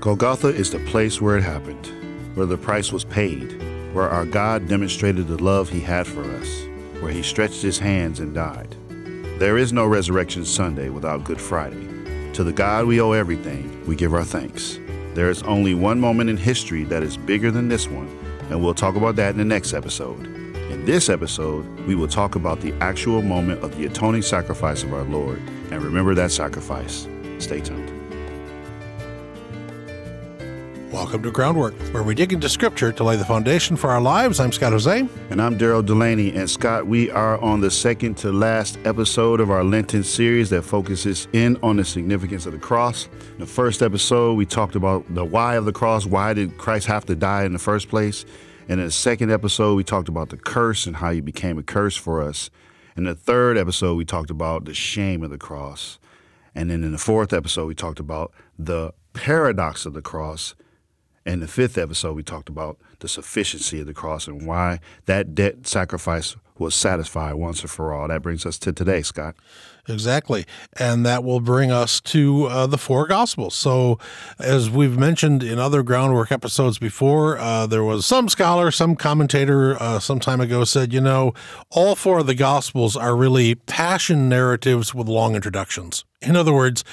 Golgotha is the place where it happened, where the price was paid, where our God demonstrated the love he had for us, where he stretched his hands and died. There is no Resurrection Sunday without Good Friday. To the God we owe everything, we give our thanks. There is only one moment in history that is bigger than this one, and we'll talk about that in the next episode. In this episode, we will talk about the actual moment of the atoning sacrifice of our Lord, and remember that sacrifice. Stay tuned. Welcome to Groundwork, where we dig into Scripture to lay the foundation for our lives. I'm Scott Hoezee. And I'm Daryl Delaney. And Scott, we are on the second to last episode of our Lenten series that focuses in on the significance of the cross. In the first episode, we talked about the why of the cross. Why did Christ have to die in the first place? And in the second episode, we talked about the curse and how he became a curse for us. In the third episode, we talked about the shame of the cross. And then in the fourth episode, we talked about the paradox of the cross in the fifth episode, we talked about the sufficiency of the cross and why that debt sacrifice was satisfied once and for all. That brings us to today, Scott. Exactly. And that will bring us to uh, the four Gospels. So, as we've mentioned in other groundwork episodes before, uh, there was some scholar, some commentator uh, some time ago said, you know, all four of the Gospels are really passion narratives with long introductions. In other words,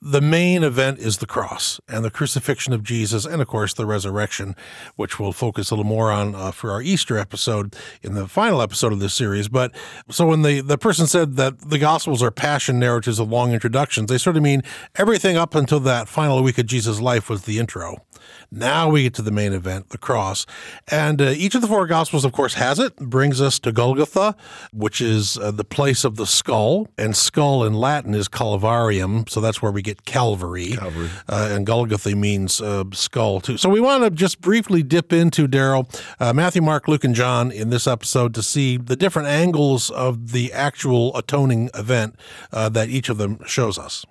the main event is the cross and the crucifixion of Jesus, and of course, the resurrection, which we'll focus a little more on uh, for our Easter episode in the final episode of this series. But so when the, the person said that the Gospels are passion narratives of long introductions, they sort of mean everything up until that final week of Jesus' life was the intro. Now we get to the main event, the cross. And uh, each of the four Gospels, of course, has it, brings us to Golgotha, which is uh, the place of the skull. And skull in Latin is Calvarium, so that's where we get Calvary. Calvary. Uh, and Golgotha means uh, skull, too. So we want to just briefly dip into, Daryl, uh, Matthew, Mark, Luke, and John in this episode to see the different angles of the actual atoning event uh, that each of them shows us.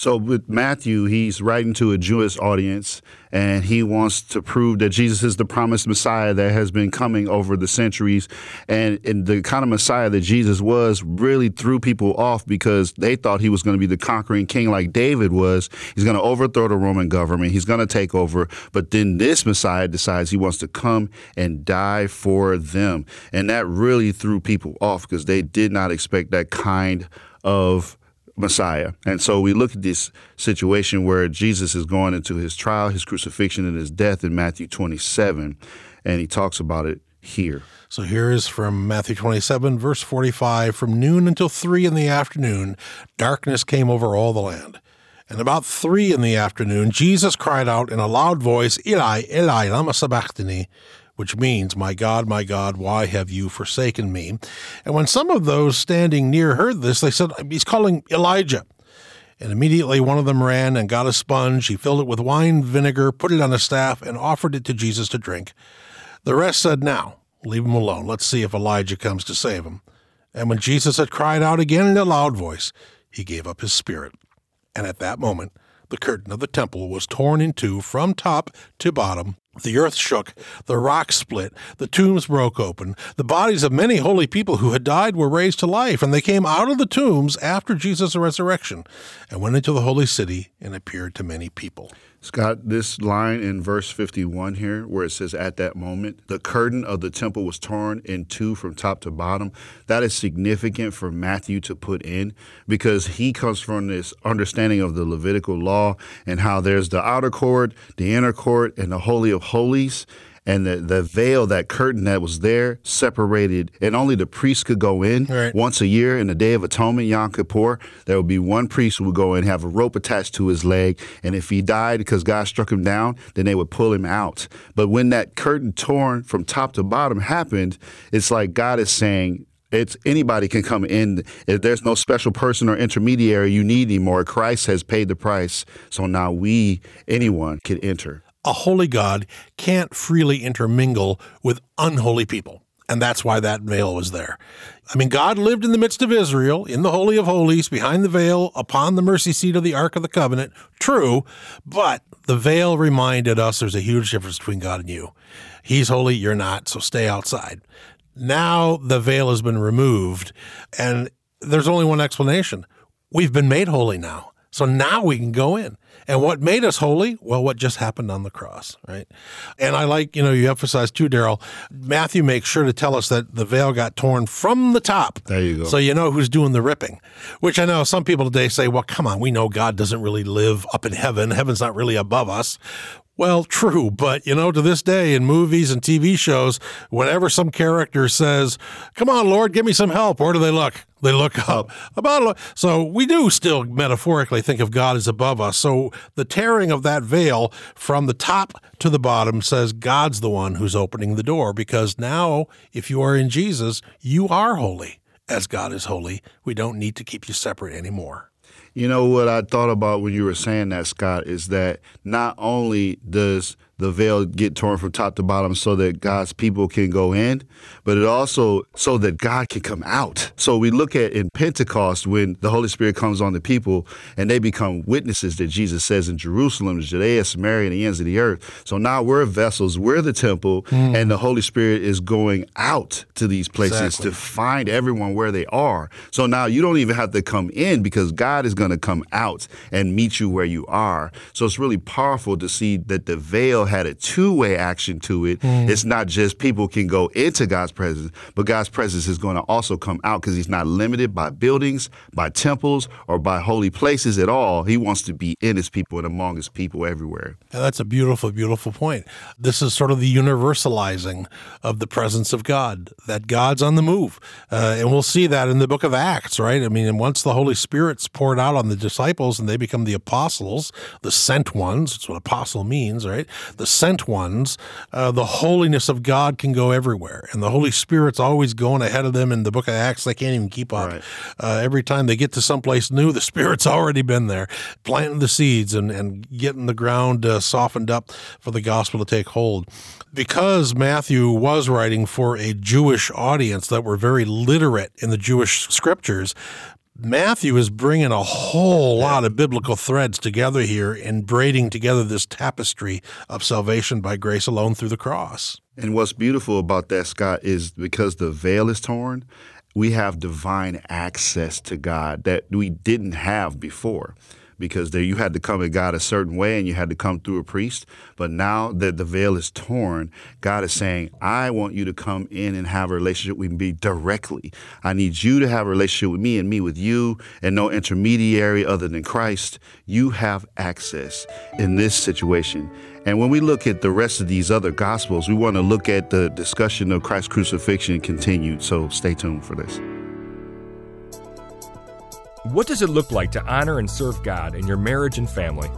So with Matthew, he's writing to a Jewish audience and he wants to prove that Jesus is the promised Messiah that has been coming over the centuries. And, and the kind of Messiah that Jesus was really threw people off because they thought he was going to be the conquering king like David was. He's going to overthrow the Roman government. He's going to take over. But then this Messiah decides he wants to come and die for them. And that really threw people off because they did not expect that kind of Messiah. And so we look at this situation where Jesus is going into his trial, his crucifixion, and his death in Matthew 27, and he talks about it here. So here is from Matthew 27, verse 45 From noon until three in the afternoon, darkness came over all the land. And about three in the afternoon, Jesus cried out in a loud voice, Eli, Eli, lama sabachthani, which means, My God, my God, why have you forsaken me? And when some of those standing near heard this, they said, He's calling Elijah. And immediately one of them ran and got a sponge. He filled it with wine vinegar, put it on a staff, and offered it to Jesus to drink. The rest said, Now, leave him alone. Let's see if Elijah comes to save him. And when Jesus had cried out again in a loud voice, he gave up his spirit. And at that moment, the curtain of the temple was torn in two from top to bottom. The earth shook, the rocks split, the tombs broke open. The bodies of many holy people who had died were raised to life, and they came out of the tombs after Jesus' resurrection and went into the holy city and appeared to many people. Scott, this line in verse 51 here, where it says, At that moment, the curtain of the temple was torn in two from top to bottom, that is significant for Matthew to put in because he comes from this understanding of the Levitical law and how there's the outer court, the inner court, and the Holy of Holies and the, the veil, that curtain that was there, separated, and only the priest could go in right. once a year in the Day of Atonement, Yom Kippur. There would be one priest who would go in, have a rope attached to his leg, and if he died because God struck him down, then they would pull him out. But when that curtain torn from top to bottom happened, it's like God is saying, it's anybody can come in. If there's no special person or intermediary you need anymore, Christ has paid the price. So now we, anyone, can enter a holy God can't freely intermingle with unholy people. And that's why that veil was there. I mean, God lived in the midst of Israel, in the Holy of Holies, behind the veil, upon the mercy seat of the Ark of the Covenant. True, but the veil reminded us there's a huge difference between God and you. He's holy, you're not, so stay outside. Now the veil has been removed, and there's only one explanation. We've been made holy now. So now we can go in. And what made us holy? Well, what just happened on the cross, right? And I like, you know, you emphasize too, Daryl. Matthew makes sure to tell us that the veil got torn from the top. There you go. So you know who's doing the ripping, which I know some people today say, well, come on, we know God doesn't really live up in heaven. Heaven's not really above us. Well, true, but you know, to this day in movies and TV shows, whenever some character says, "Come on, Lord, give me some help," where do they look? They look up. About so we do still metaphorically think of God as above us. So the tearing of that veil from the top to the bottom says God's the one who's opening the door because now if you are in Jesus, you are holy as God is holy. We don't need to keep you separate anymore. You know what I thought about when you were saying that, Scott, is that not only does the veil get torn from top to bottom so that God's people can go in, but it also so that God can come out. So we look at in Pentecost when the Holy Spirit comes on the people and they become witnesses that Jesus says in Jerusalem, Judea, Samaria, and the ends of the earth. So now we're vessels, we're the temple, mm. and the Holy Spirit is going out to these places exactly. to find everyone where they are. So now you don't even have to come in because God is going to come out and meet you where you are. So it's really powerful to see that the veil had a two way action to it. Mm. It's not just people can go into God's presence, but God's presence is going to also come out because He's not limited by buildings, by temples, or by holy places at all. He wants to be in His people and among His people everywhere. And that's a beautiful, beautiful point. This is sort of the universalizing of the presence of God, that God's on the move. Uh, and we'll see that in the book of Acts, right? I mean, and once the Holy Spirit's poured out on the disciples and they become the apostles, the sent ones, that's what apostle means, right? The sent ones, uh, the holiness of God can go everywhere. And the Holy Spirit's always going ahead of them in the book of Acts. They can't even keep up. Right. Uh, every time they get to someplace new, the Spirit's already been there, planting the seeds and, and getting the ground uh, softened up for the gospel to take hold because Matthew was writing for a Jewish audience that were very literate in the Jewish scriptures, Matthew is bringing a whole lot of biblical threads together here and braiding together this tapestry of salvation by grace alone through the cross. And what's beautiful about that, Scott, is because the veil is torn, we have divine access to God that we didn't have before because there you had to come at God a certain way and you had to come through a priest. But now that the veil is torn, God is saying, I want you to come in and have a relationship with me directly. I need you to have a relationship with me and me with you and no intermediary other than Christ. You have access in this situation. And when we look at the rest of these other gospels, we want to look at the discussion of Christ's crucifixion continued. So stay tuned for this. What does it look like to honor and serve God in your marriage and family?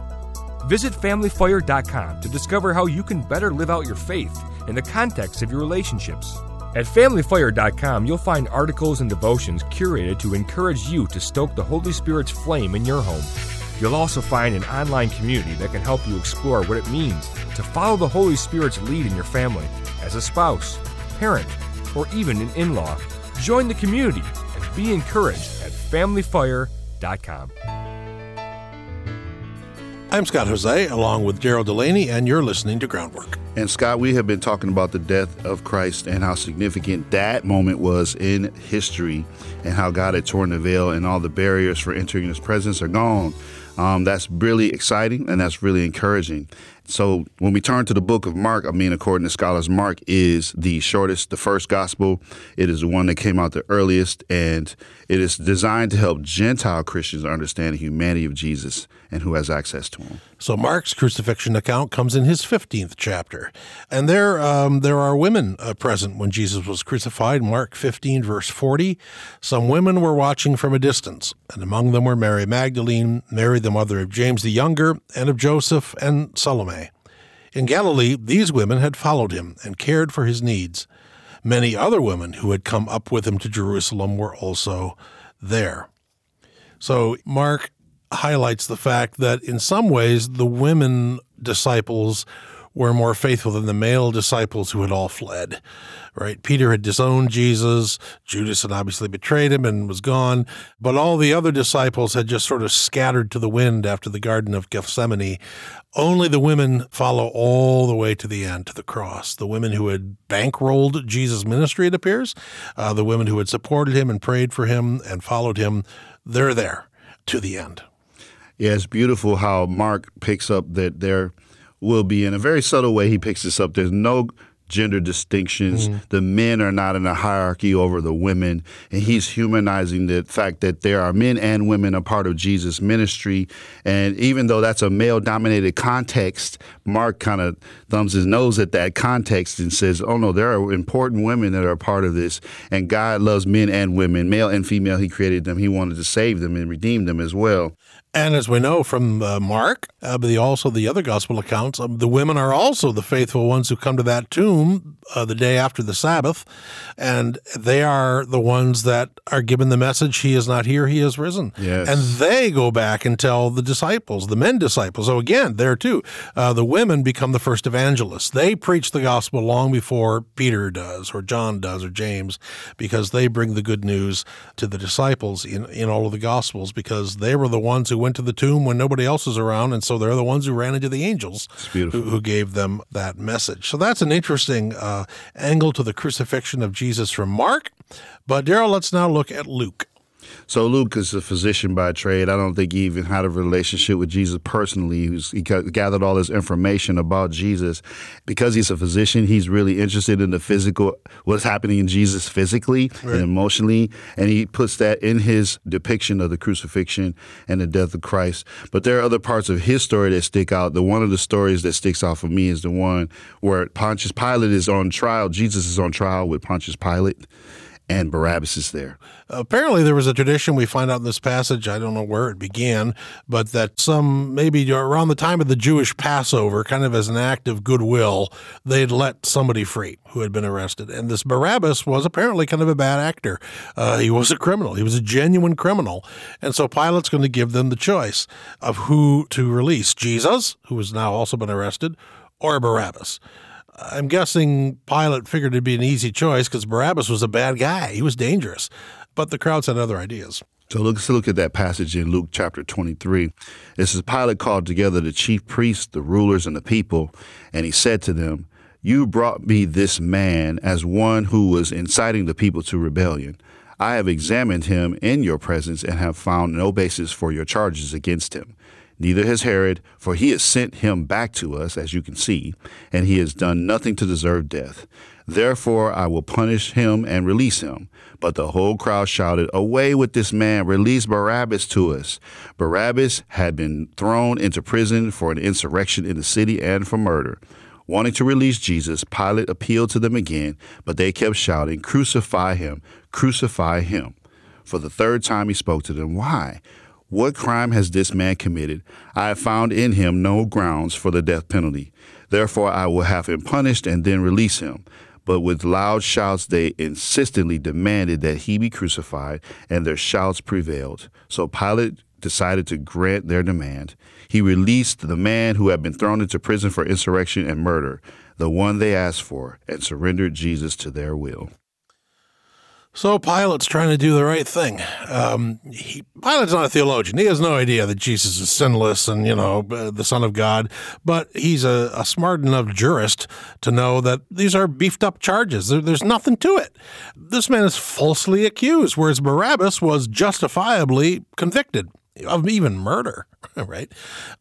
Visit FamilyFire.com to discover how you can better live out your faith in the context of your relationships. At FamilyFire.com, you'll find articles and devotions curated to encourage you to stoke the Holy Spirit's flame in your home. You'll also find an online community that can help you explore what it means to follow the Holy Spirit's lead in your family as a spouse, parent, or even an in law. Join the community be encouraged at familyfire.com. I'm Scott Hoezee, along with Daryl Delaney, and you're listening to Groundwork. And Scott, we have been talking about the death of Christ and how significant that moment was in history, and how God had torn the veil and all the barriers for entering His presence are gone. Um, that's really exciting and that's really encouraging. So when we turn to the book of Mark, I mean, according to scholars, Mark is the shortest, the first gospel. It is the one that came out the earliest, and it is designed to help Gentile Christians understand the humanity of Jesus and who has access to him. So Mark's crucifixion account comes in his 15th chapter. And there, um, there are women uh, present when Jesus was crucified. Mark 15, verse 40. Some women were watching from a distance, and among them were Mary Magdalene, Mary the mother of James the Younger, and of Joseph, and Salome. In Galilee, these women had followed him and cared for his needs. Many other women who had come up with him to Jerusalem were also there. So Mark highlights the fact that in some ways the women disciples were more faithful than the male disciples who had all fled. Right? Peter had disowned Jesus. Judas had obviously betrayed him and was gone. But all the other disciples had just sort of scattered to the wind after the Garden of Gethsemane. Only the women follow all the way to the end, to the cross. The women who had bankrolled Jesus' ministry, it appears, uh, the women who had supported him and prayed for him and followed him, they're there to the end. Yeah, it's beautiful how Mark picks up that there will be, in a very subtle way, he picks this up. There's no gender distinctions. Mm-hmm. The men are not in a hierarchy over the women. And he's humanizing the fact that there are men and women a part of Jesus' ministry. And even though that's a male dominated context, Mark kind of thumbs his nose at that context and says, oh no, there are important women that are a part of this. And God loves men and women, male and female. He created them. He wanted to save them and redeem them as well. And as we know from uh, Mark, uh, but the, also the other gospel accounts, um, the women are also the faithful ones who come to that tomb uh, the day after the Sabbath, and they are the ones that are given the message: "He is not here; he is risen." Yes. And they go back and tell the disciples, the men disciples. So again, there too, uh, the women become the first evangelists. They preach the gospel long before Peter does, or John does, or James, because they bring the good news to the disciples in in all of the gospels, because they were the ones who went to the tomb when nobody else was around, and so they're the ones who ran into the angels who, who, gave them that message. So that's an interesting uh, angle to the crucifixion of Jesus from Mark. But Daryl, let's now look at Luke. So Luke is a physician by trade. I don't think he even had a relationship with Jesus personally. He, was, he gathered all this information about Jesus. Because he's a physician, he's really interested in the physical, what's happening in Jesus physically right. and emotionally. And he puts that in his depiction of the crucifixion and the death of Christ. But there are other parts of his story that stick out. The one of the stories that sticks out for me is the one where Pontius Pilate is on trial. Jesus is on trial with Pontius Pilate and Barabbas is there. Apparently, there was a tradition we find out in this passage. I don't know where it began, but that some maybe around the time of the Jewish Passover, kind of as an act of goodwill, they'd let somebody free who had been arrested. And this Barabbas was apparently kind of a bad actor. Uh, he was a criminal, he was a genuine criminal. And so Pilate's going to give them the choice of who to release Jesus, who has now also been arrested, or Barabbas. I'm guessing Pilate figured it'd be an easy choice because Barabbas was a bad guy. He was dangerous. But the crowds had other ideas. So let's look at that passage in Luke chapter 23. It says, Pilate called together the chief priests, the rulers, and the people, and he said to them, You brought me this man as one who was inciting the people to rebellion. I have examined him in your presence and have found no basis for your charges against him neither has Herod, for he has sent him back to us, as you can see, and he has done nothing to deserve death. Therefore I will punish him and release him. But the whole crowd shouted, Away with this man, release Barabbas to us. Barabbas had been thrown into prison for an insurrection in the city and for murder. Wanting to release Jesus, Pilate appealed to them again, but they kept shouting, Crucify him, crucify him. For the third time he spoke to them, Why? What crime has this man committed? I have found in him no grounds for the death penalty. Therefore, I will have him punished and then release him. But with loud shouts, they insistently demanded that he be crucified, and their shouts prevailed. So Pilate decided to grant their demand. He released the man who had been thrown into prison for insurrection and murder, the one they asked for, and surrendered Jesus to their will. So Pilate's trying to do the right thing. Um, he, Pilate's not a theologian. He has no idea that Jesus is sinless and, you know, uh, the Son of God. But he's a, a, smart enough jurist to know that these are beefed up charges. There, there's nothing to it. This man is falsely accused, whereas Barabbas was justifiably convicted of even murder, right?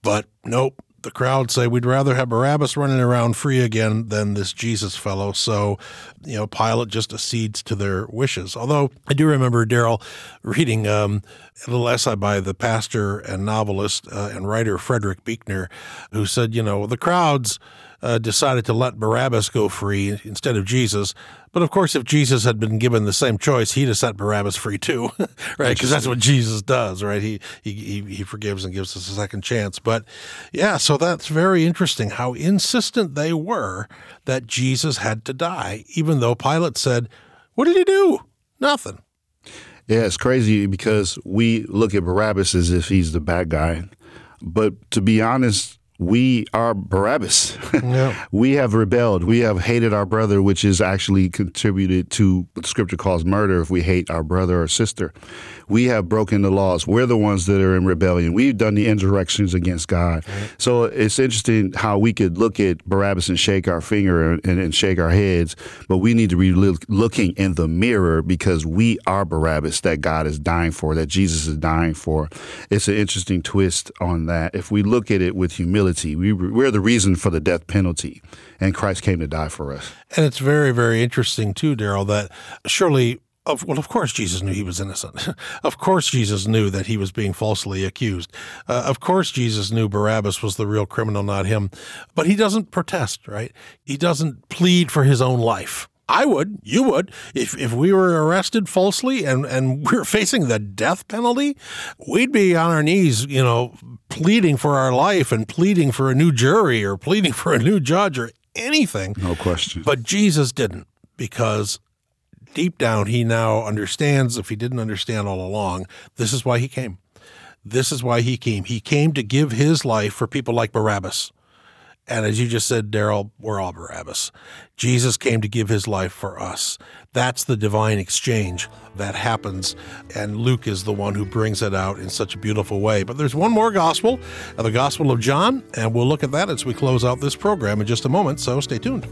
But nope, the crowd say we'd rather have Barabbas running around free again than this Jesus fellow. So, you know, Pilate just accedes to their wishes. Although I do remember Daryl reading um, a little essay by the pastor and novelist uh, and writer Frederick Buechner, who said, you know, the crowds uh, decided to let Barabbas go free instead of Jesus. But of course, if Jesus had been given the same choice, he'd have set Barabbas free too, right? Because that's what Jesus does, right? He, he he forgives and gives us a second chance. But yeah, so that's very interesting how insistent they were that Jesus had to die, even though Pilate said, "What did he do? Nothing." Yeah, it's crazy because we look at Barabbas as if he's the bad guy. But to be honest, we are Barabbas. Yeah. we have rebelled. We have hated our brother, which is actually contributed to what scripture calls murder if we hate our brother or sister. We have broken the laws. We're the ones that are in rebellion. We've done the insurrections against God. So it's interesting how we could look at Barabbas and shake our finger and, and shake our heads, but we need to be looking in the mirror because we are Barabbas that God is dying for, that Jesus is dying for. It's an interesting twist on that. If we look at it with humility, we, we're the reason for the death penalty, and Christ came to die for us. And it's very, very interesting too, Daryl, that surely of, well, of course, Jesus knew he was innocent. of course, Jesus knew that he was being falsely accused. Uh, of course, Jesus knew Barabbas was the real criminal, not him. But he doesn't protest, right? He doesn't plead for his own life. I would, you would, if, if we were arrested falsely and, and we are facing the death penalty, we'd be on our knees, you know, pleading for our life and pleading for a new jury or pleading for a new judge or anything. No question. But Jesus didn't because deep down, he now understands, if he didn't understand all along, this is why he came. This is why he came. He came to give his life for people like Barabbas. And as you just said, Daryl, we're all Barabbas. Jesus came to give his life for us. That's the divine exchange that happens. And Luke is the one who brings it out in such a beautiful way. But there's one more gospel, uh, the Gospel of John, and we'll look at that as we close out this program in just a moment. So stay tuned.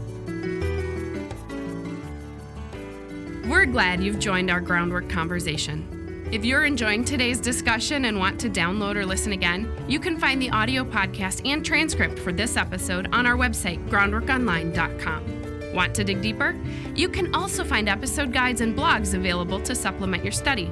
We're glad you've joined our groundwork conversation. If you're enjoying today's discussion and want to download or listen again, you can find the audio podcast and transcript for this episode on our website, groundworkonline.com. Want to dig deeper? You can also find episode guides and blogs available to supplement your study.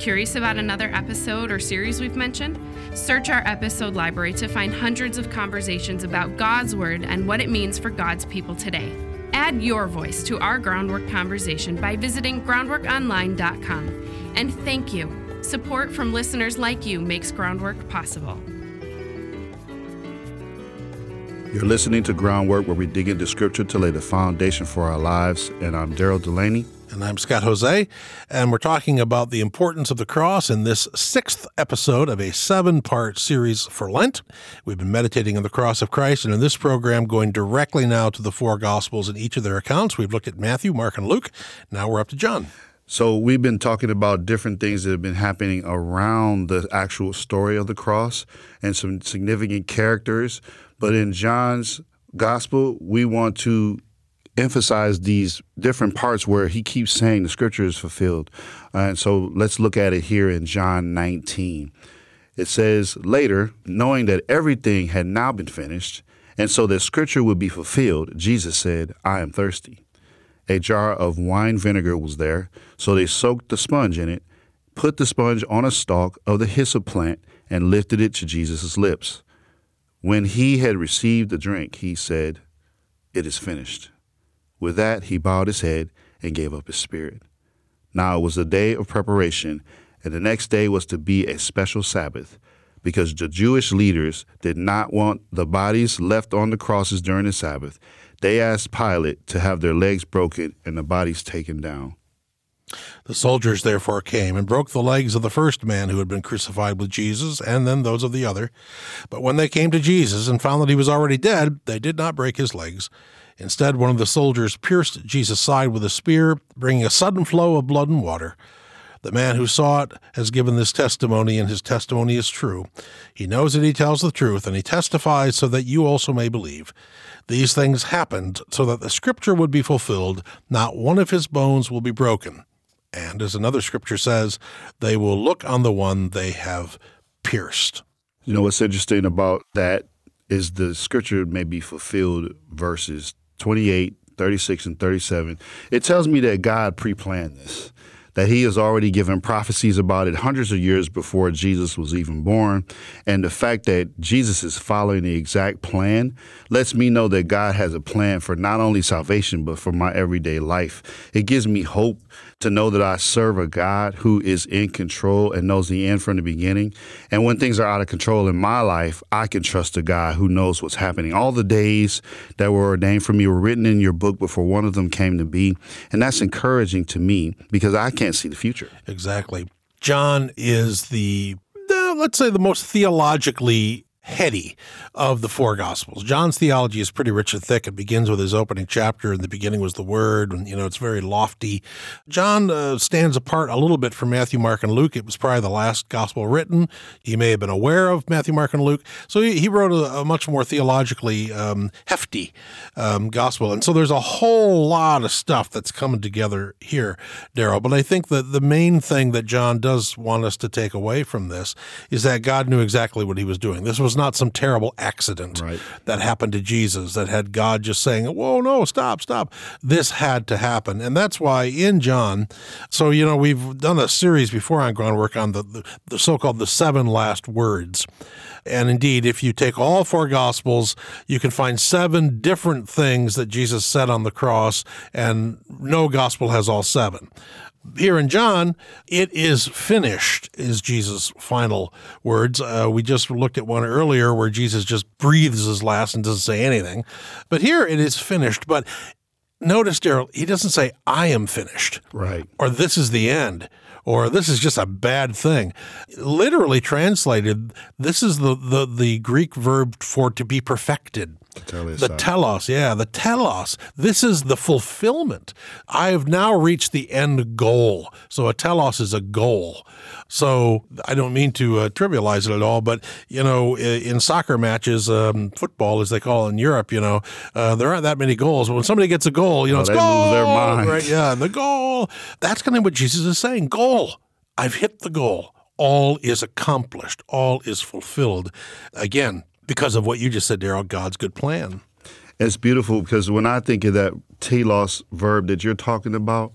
Curious about another episode or series we've mentioned? Search our episode library to find hundreds of conversations about God's Word and what it means for God's people today. Add your voice to our groundwork conversation by visiting groundworkonline.com. And thank you. Support from listeners like you makes groundwork possible. You're listening to Groundwork, where we dig into scripture to lay the foundation for our lives. And I'm Daryl Delaney. And I'm Scott Hoezee, and we're talking about the importance of the cross in this sixth episode of a seven part series for Lent. We've been meditating on the cross of Christ, and in this program, going directly now to the four Gospels and each of their accounts. We've looked at Matthew, Mark, and Luke. Now we're up to John. So we've been talking about different things that have been happening around the actual story of the cross and some significant characters. But in John's gospel, we want to emphasize these different parts where he keeps saying the scripture is fulfilled. And so let's look at it here in John 19. It says, Later, knowing that everything had now been finished, and so that scripture would be fulfilled, Jesus said, I am thirsty. A jar of wine vinegar was there, so they soaked the sponge in it, put the sponge on a stalk of the hyssop plant, and lifted it to Jesus' lips. When he had received the drink, he said, It is finished. With that, he bowed his head and gave up his spirit. Now it was a day of preparation, and the next day was to be a special Sabbath, because the Jewish leaders did not want the bodies left on the crosses during the Sabbath. They asked Pilate to have their legs broken and the bodies taken down. The soldiers therefore came and broke the legs of the first man who had been crucified with Jesus, and then those of the other. But when they came to Jesus and found that he was already dead, they did not break his legs. Instead, one of the soldiers pierced Jesus' side with a spear, bringing a sudden flow of blood and water. The man who saw it has given this testimony, and his testimony is true. He knows that he tells the truth, and he testifies so that you also may believe. These things happened so that the scripture would be fulfilled not one of his bones will be broken. And as another scripture says, they will look on the one they have pierced. You know what's interesting about that is the scripture may be fulfilled verses 28, 36, and 37. It tells me that God pre planned this, that He has already given prophecies about it hundreds of years before Jesus was even born. And the fact that Jesus is following the exact plan lets me know that God has a plan for not only salvation, but for my everyday life. It gives me hope to know that I serve a God who is in control and knows the end from the beginning. And when things are out of control in my life, I can trust a God who knows what's happening. All the days that were ordained for me were written in your book before one of them came to be. And that's encouraging to me because I can't see the future. Exactly. John is the, let's say, the most theologically heady of the four gospels. John's theology is pretty rich and thick. It begins with his opening chapter. In the beginning was the Word, and you know it's very lofty. John uh, stands apart a little bit from Matthew, Mark, and Luke. It was probably the last gospel written. He may have been aware of Matthew, Mark, and Luke, so he, he wrote a, a, much more theologically um, hefty um, gospel. And so there's a whole lot of stuff that's coming together here, Daryl. But I think that the main thing that John does want us to take away from this is that God knew exactly what He was doing. This was not some terrible accident right. that happened to Jesus that had God just saying, Whoa, no, stop, stop. This had to happen. And that's why in John, so, you know, we've done a series before on groundwork on the, the, the so called the seven last words. And indeed, if you take all four Gospels, you can find seven different things that Jesus said on the cross, and no Gospel has all seven here in John, it is finished, is Jesus' final words. Uh, we just looked at one earlier where Jesus just breathes his last and doesn't say anything. But here it is finished. But notice, Daryl, he doesn't say, I am finished. Right. Or this is the end. Or this is just a bad thing. Literally translated, this is the, the, the Greek verb for to be perfected. The telos, yeah, the telos. This is the fulfillment. I have now reached the end goal. So a telos is a goal. So I don't mean to uh, trivialize it at all, but you know, in soccer matches, um, football as they call it in Europe, you know, uh, there aren't that many goals. But when somebody gets a goal, you know, oh, it's goal, their mind. right? Yeah, the goal. That's kind of what Jesus is saying. Goal. I've hit the goal. All is accomplished. All is fulfilled. Again, because of what you just said, Daryl, God's good plan. It's beautiful because when I think of that telos verb that you're talking about,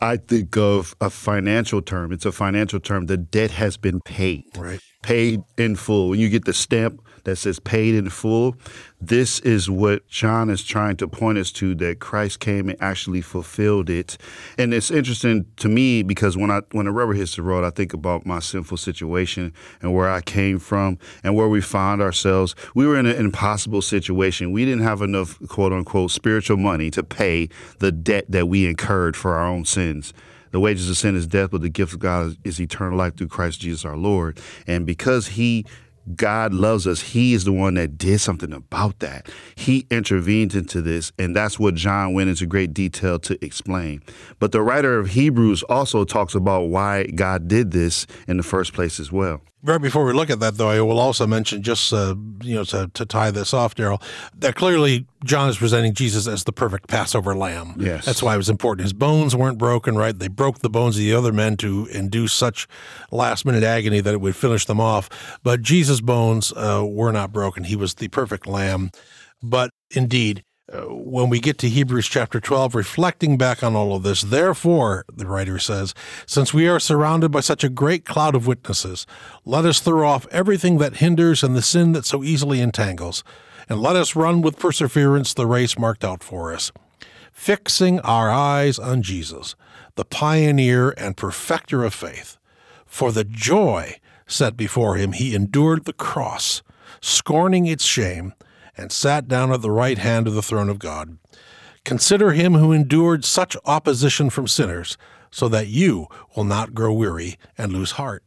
I think of a financial term. It's a financial term. The debt has been paid. Right. Paid in full. When you get the stamp that says paid in full, this is what John is trying to point us to that Christ came and actually fulfilled it. And it's interesting to me because when I when the rubber hits the road, I think about my sinful situation and where I came from and where we find ourselves. We were in an impossible situation. We didn't have enough quote unquote spiritual money to pay the debt that we incurred for our own sins. The wages of sin is death, but the gift of God is eternal life through Christ Jesus our Lord. And because He God loves us. He is the one that did something about that. He intervened into this, and that's what John went into great detail to explain. But the writer of Hebrews also talks about why God did this in the first place as well. Right before we look at that, though, I will also mention just uh, you know to, to tie this off, Daryl, that clearly John is presenting Jesus as the perfect Passover lamb. Yes, that's why it was important. His bones weren't broken, right? They broke the bones of the other men to induce such last minute agony that it would finish them off. But Jesus' bones uh, were not broken. He was the perfect lamb. But indeed, when we get to Hebrews chapter 12, reflecting back on all of this, therefore, the writer says, since we are surrounded by such a great cloud of witnesses, let us throw off everything that hinders and the sin that so easily entangles, and let us run with perseverance the race marked out for us, fixing our eyes on Jesus, the pioneer and perfecter of faith. For the joy set before him, he endured the cross, scorning its shame and sat down at the right hand of the throne of God. Consider him who endured such opposition from sinners, so that you will not grow weary and lose heart.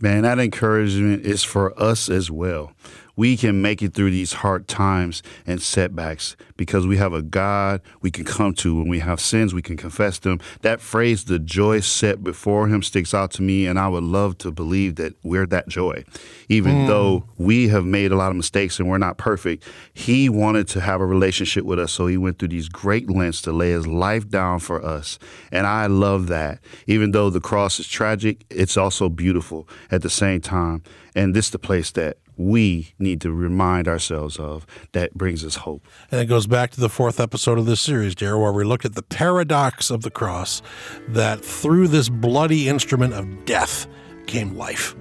Man, that encouragement is for us as well we can make it through these hard times and setbacks because we have a God we can come to. When we have sins, we can confess them. That phrase, the joy set before him, sticks out to me, and I would love to believe that we're that joy. Even mm. though we have made a lot of mistakes and we're not perfect, he wanted to have a relationship with us, so he went through these great lengths to lay his life down for us. And I love that. Even though the cross is tragic, it's also beautiful at the same time. And this is the place that we need to remind ourselves of that brings us hope. And it goes back to the fourth episode of this series, Daryl, where we look at the paradox of the cross that through this bloody instrument of death came life.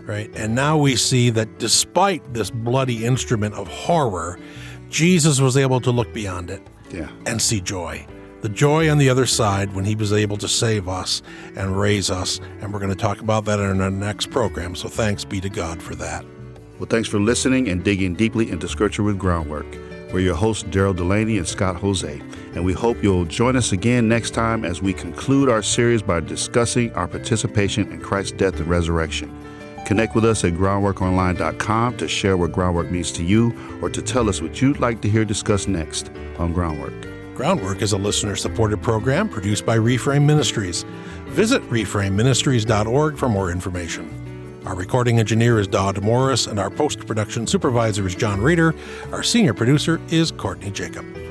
Right? And now we see that despite this bloody instrument of horror, Jesus was able to look beyond it yeah. and see joy. The joy on the other side when he was able to save us and raise us. And we're going to talk about that in our next program. So thanks be to God for that. Well, thanks for listening and digging deeply into Scripture with Groundwork. We're your hosts, Daryl Delaney and Scott Hoezee, and we hope you'll join us again next time as we conclude our series by discussing our participation in Christ's death and resurrection. Connect with us at groundworkonline.com to share what groundwork means to you or to tell us what you'd like to hear discussed next on Groundwork. Groundwork is a listener supported program produced by Reframe Ministries. Visit reframeministries.org for more information. Our recording engineer is Dodd Morris, and our post production supervisor is John Reeder. Our senior producer is Courtney Jacob.